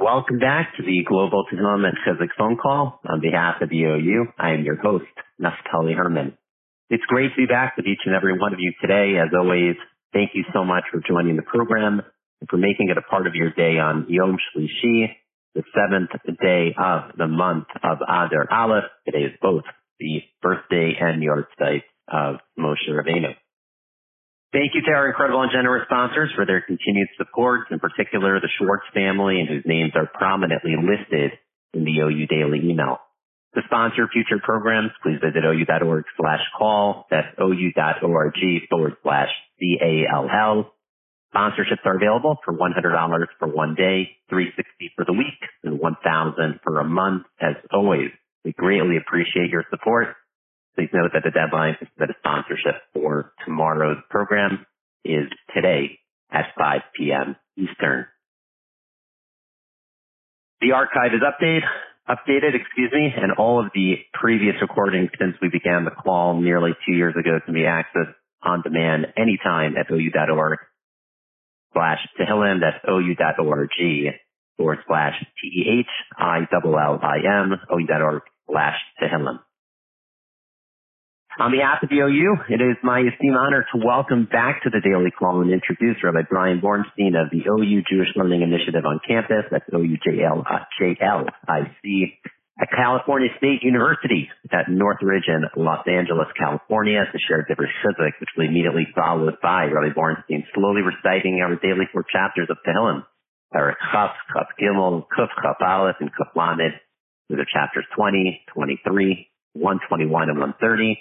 Welcome back to the Global Tehillim and phone call. On behalf of the I am your host, Naftali Herman. It's great to be back with each and every one of you today. As always, thank you so much for joining the program and for making it a part of your day on Yom Shlishi, the seventh day of the month of Adar Aleph. Today is both the birthday and yahrzeit of Moshe Rabbeinu. Thank you to our incredible and generous sponsors for their continued support, in particular the Schwartz family, and whose names are prominently listed in the OU Daily email. To sponsor future programs, please visit ou.org slash call. That's ou.org forward slash C-A-L-L. Sponsorships are available for $100 for one day, 360 for the week, and 1000 for a month. As always, we greatly appreciate your support. Please note that the deadline submit a sponsorship for tomorrow's program is today at 5 p.m. Eastern. The archive is updated, updated, excuse me, and all of the previous recordings since we began the call nearly two years ago can be accessed on demand anytime at ou.org slash Tehillim. That's ou.org forward slash T-E-H-I-L-L-I-M, ou.org slash Tehillim. On behalf of the OU, it is my esteemed honor to welcome back to the Daily Call and introduce Rabbi Bryan Borenstein of the OU Jewish Learning Initiative on campus. That's O-U-J-L-J-L-I-C at California State University at Northridge in Los Angeles, California to share different Chizuk, which will immediately followed by Rabbi Borenstein slowly reciting our daily four chapters of Tehillim. Parak Chaf, Chaf Gimel, Kuf, Chaf Aleph, and Kuf Lamed. These are chapters 20, 23, 121, and 130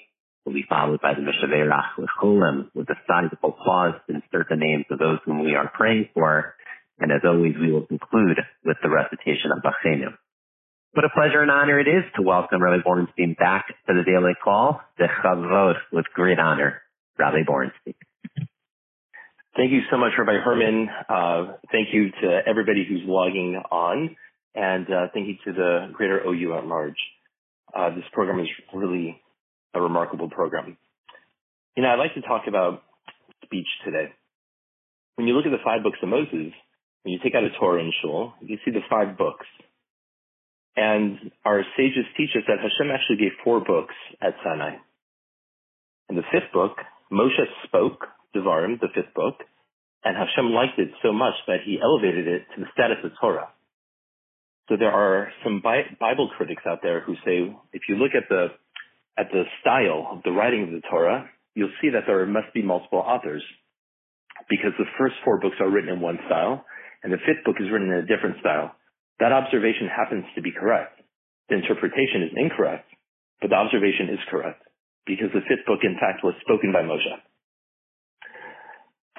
will be followed by the Mishaverach L'cholim with a sizable pause to insert the names of those whom we are praying for. And as always, we will conclude with the recitation of Bachenu. What a pleasure and honor it is to welcome Rabbi Borenstein back to the daily call. The Chavod with great honor, Rabbi Borenstein. Thank you so much, Rabbi Herman. Uh, thank you to everybody who's logging on, and uh, thank you to the greater OU at large. Uh, this program is really a remarkable program. You know, I'd like to talk about speech today. When you look at the five books of Moses, when you take out a Torah in Shul, you see the five books. And our sages teach us that Hashem actually gave four books at Sinai. In the fifth book, Moshe spoke, Devarim, the fifth book, and Hashem liked it so much that he elevated it to the status of Torah. So there are some Bible critics out there who say, if you look at the at the style of the writing of the Torah, you'll see that there must be multiple authors because the first four books are written in one style and the fifth book is written in a different style. That observation happens to be correct. The interpretation is incorrect, but the observation is correct because the fifth book, in fact, was spoken by Moshe.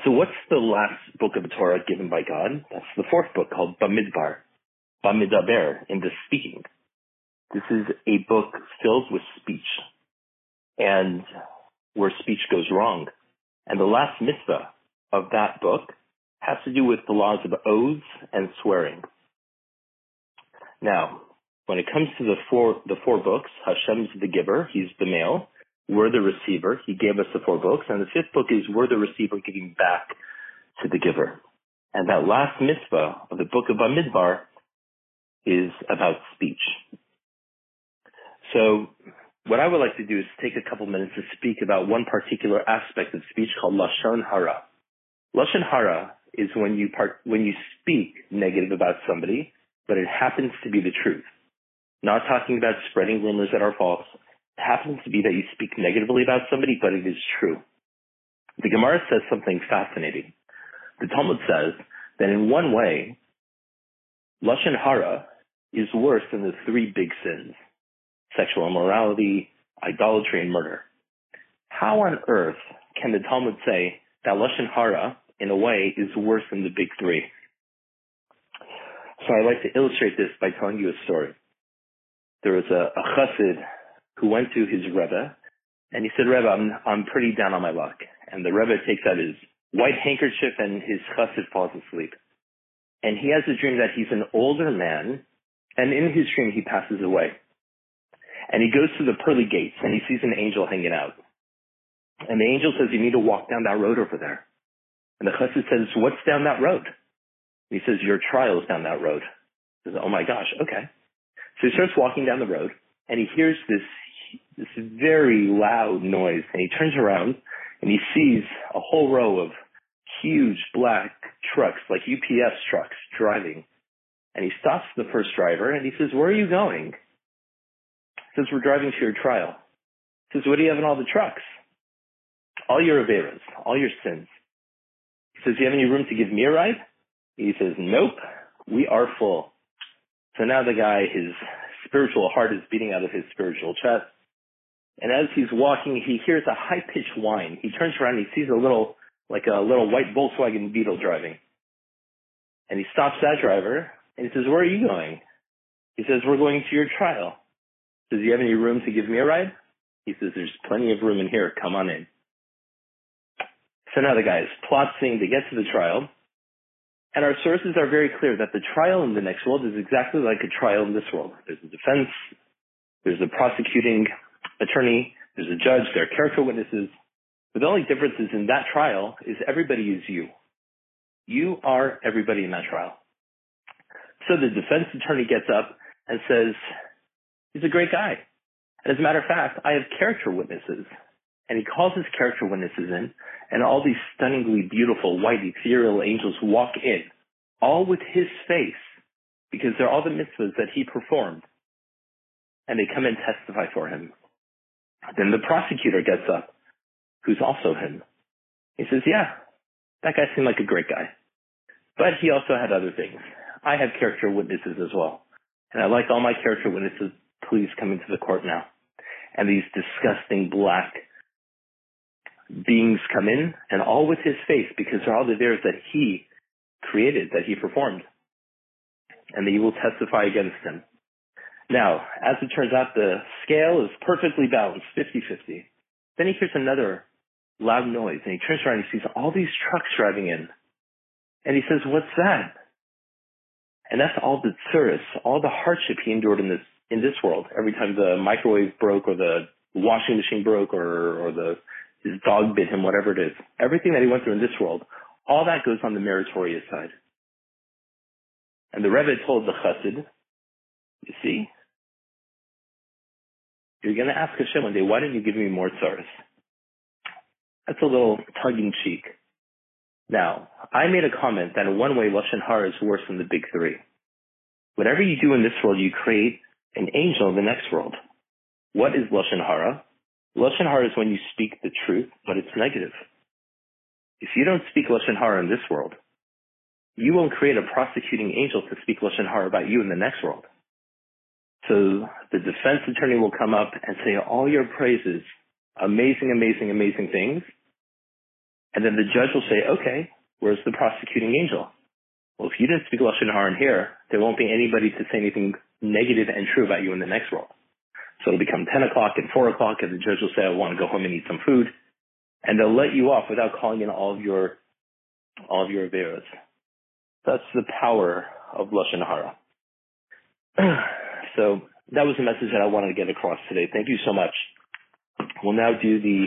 So what's the last book of the Torah given by God? That's the fourth book called Bamidbar, Bamidaber, in the speaking. This is a book filled with speech and where speech goes wrong. And the last mitzvah of that book has to do with the laws of oaths and swearing. Now, when it comes to the four, the four books, Hashem's the giver, he's the male, we're the receiver, he gave us the four books, and the fifth book is we're the receiver giving back to the giver. And that last mitzvah of the book of Bamidbar is about speech. So what I would like to do is take a couple minutes to speak about one particular aspect of speech called lashon hara. Lashon hara is when you part, when you speak negative about somebody, but it happens to be the truth. Not talking about spreading rumors that are false. It happens to be that you speak negatively about somebody, but it is true. The Gemara says something fascinating. The Talmud says that in one way, lashon hara is worse than the three big sins sexual immorality, idolatry, and murder. How on earth can the Talmud say that Lashon Hara, in a way, is worse than the big three? So I'd like to illustrate this by telling you a story. There was a, a chassid who went to his Rebbe, and he said, Rebbe, I'm, I'm pretty down on my luck. And the Rebbe takes out his white handkerchief and his chassid falls asleep. And he has a dream that he's an older man, and in his dream he passes away. And he goes to the pearly gates and he sees an angel hanging out. And the angel says, you need to walk down that road over there. And the chassid says, what's down that road? He says, your trial is down that road. He says, oh my gosh, okay. So he starts walking down the road and he hears this, this very loud noise and he turns around and he sees a whole row of huge black trucks, like UPS trucks driving. And he stops the first driver and he says, where are you going? Says, we're driving to your trial. He says, what do you have in all the trucks? All your Averas, all your sins. He says, do you have any room to give me a ride? He says, nope, we are full. So now the guy, his spiritual heart is beating out of his spiritual chest. And as he's walking, he hears a high pitched whine. He turns around and he sees a little, like a little white Volkswagen Beetle driving. And he stops that driver and he says, where are you going? He says, we're going to your trial. Does he have any room to give me a ride? He says, there's plenty of room in here. Come on in. So now the guy is plotting to get to the trial. And our sources are very clear that the trial in the next world is exactly like a trial in this world. There's a defense, there's a prosecuting attorney, there's a judge, there are character witnesses. But the only difference is in that trial is everybody is you. You are everybody in that trial. So the defense attorney gets up and says, he's a great guy. And as a matter of fact, I have character witnesses. And he calls his character witnesses in, and all these stunningly beautiful white ethereal angels walk in, all with his face, because they're all the mitzvahs that he performed. And they come and testify for him. Then the prosecutor gets up, who's also him. He says, yeah, that guy seemed like a great guy. But he also had other things. I have character witnesses as well. And I'd like all my character witnesses, please come into the court now. And these disgusting black beings come in and all with his face because they're all the Averas that he created, that he performed. And he will testify against him. Now, as it turns out, the scale is perfectly balanced, 50-50. Then he hears another loud noise and he turns around and he sees all these trucks driving in. And he says, what's that? And that's all the tsuris, all the hardship he endured in this, in this world. Every time the microwave broke or the washing machine broke or, or the his dog bit him, whatever it is. Everything that he went through in this world, all that goes on the meritorious side. And the Rebbe told the chassid, you see, you're going to ask Hashem one day, why didn't you give me more tsaras? That's a little tongue in cheek. Now, I made a comment that in one way, Lashon Hara is worse than the big three. Whatever you do in this world, you create an angel in the next world. What is Lashon Hara? Lashon Hara is when you speak the truth, but it's negative. If you don't speak Lashon Hara in this world, you won't create a prosecuting angel to speak Lashon Hara about you in the next world. So the defense attorney will come up and say all your praises, amazing, amazing, amazing things. And then the judge will say, okay, where's the prosecuting angel? Well, if you didn't speak Lashon Hara in here, there won't be anybody to say anything negative and true about you in the next world. So it'll become 10 o'clock and 4 o'clock and the judge will say, I want to go home and eat some food. And they'll let you off without calling in all of your, all of your Averas. That's the power of Lashon Hara. so that was the message that I wanted to get across today. Thank you so much. We'll now do the,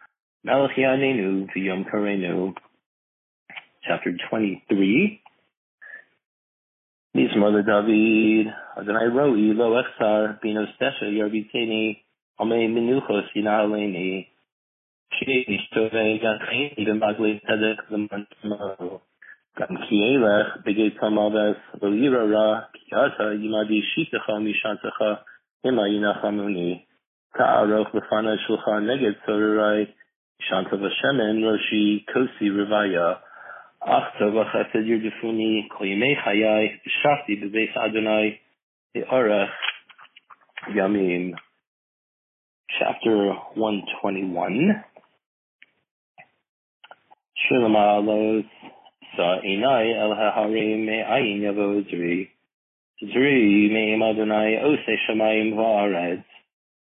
Malachianenu V'Yom Karenu, chapter 23. Nismor David, Adonai Roi, Lo Echsar, Bino Stesha, Yerbiteni, Amei Menuchos, Yinaleni, Shei Tovei, Gachin, Ibn Bagli, Tzedek, Leman Tamo, Gam Kielech, Begei Tamaves, Lo Yira Ra, Kiyata, Yimadi Shitecha, Mishantecha, Ima Chamuni. Ta'aroch Befana Shulchan Neged Sorerai, Shanta Vashemen Roshi Kosi Rivaya, Ach Tova Chesed Yerdifuni, Kol Yimei Chayai, Shafti Bebeis Adonai, Orech Yamim. Chapter 121. Shulam Alos, Sa El HaHarim Me'ayin Yavo Zri, Zri Me'im Adonai Ose Shamayim Va'aretz,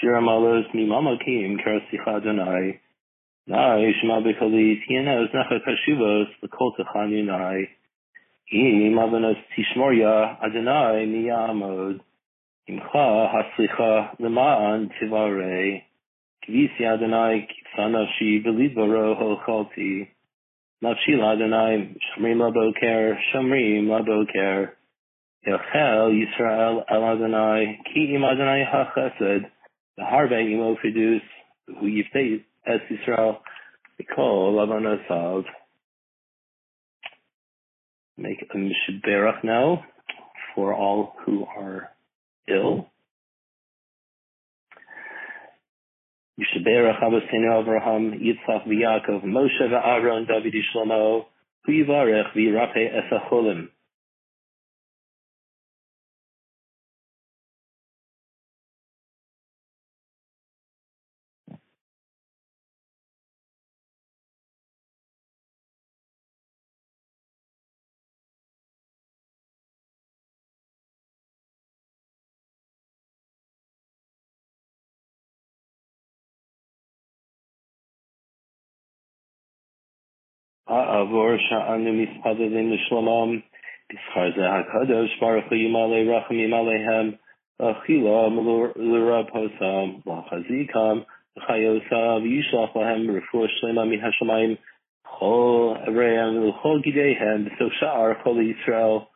Shir Amalos Mimama Kim Karasicha Adonai. Nai Shema B'Kalit Yena Oznacha Kashuvos L'Kol Techanu Nai. Im Avanos Tishmorya Adonai Miyamod. Imcha Haslicha Lema'an Tivarei. Kvisi Adonai Kipsa Nafshi B'Lidbaro Holchalti. Nafshi Adonai Shomrim Laboker Shomrim Laboker. Yochel Yisrael El Adonai Ki Im Adonai HaChesed Harbe Imo Fidus Hu Yiftei Es Yisrael Mikol Avonosav Make a Mishberach now for all who are ill. Yishaberach Abasinu Avraham Yitzchak V'Yakov Moshe V'Aaron David Shlomo Hu Yivarech V'Yirape Ha'avor sha'anu mispadedim l'shlomam, b'schar ze ha'kadosh baruch hu yimalei rachamim aleihem, achilam l'rabhosam, l'chazikam, l'chayosav, yishlach lahem refuah shlema mihashamayim, chol evreim l'chol gideihem, b'sof sha'ar chol Yisrael,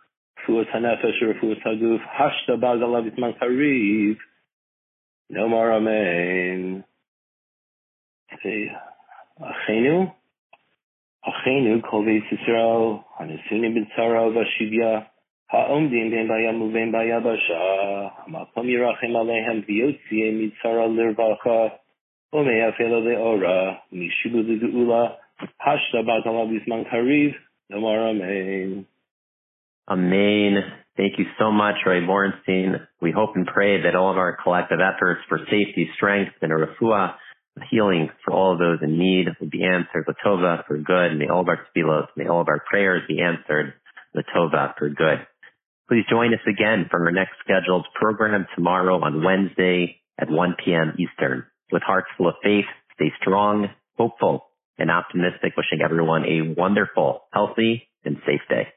refuah ha'nefesh, refuah ha'guf, hashta bagalav itman kariv, nomar amen. Achenu, Achenu kol v'yisrael, hanesunim b'tzara v'shivya, ha'omdim ben bayam u'ben bayabasha, ha'makom yirachem aleihem v'yotziyeh mitzara l'rvacha, u'meyafela le'ora, mishibu l'ge'ula, hashta batala b'zman kariv, nomar amen. Amen. Thank you so much, Ray Borenstein. We hope and pray that all of our collective efforts for safety, strength, and a refuah healing for all of those in need will be answered Latova for good. May all of our tefillos, may all of our prayers be answered Latova for good. Please join us again for our next scheduled program tomorrow on Wednesday at 1 p.m. Eastern. With hearts full of faith, stay strong, hopeful, and optimistic, wishing everyone a wonderful, healthy, and safe day.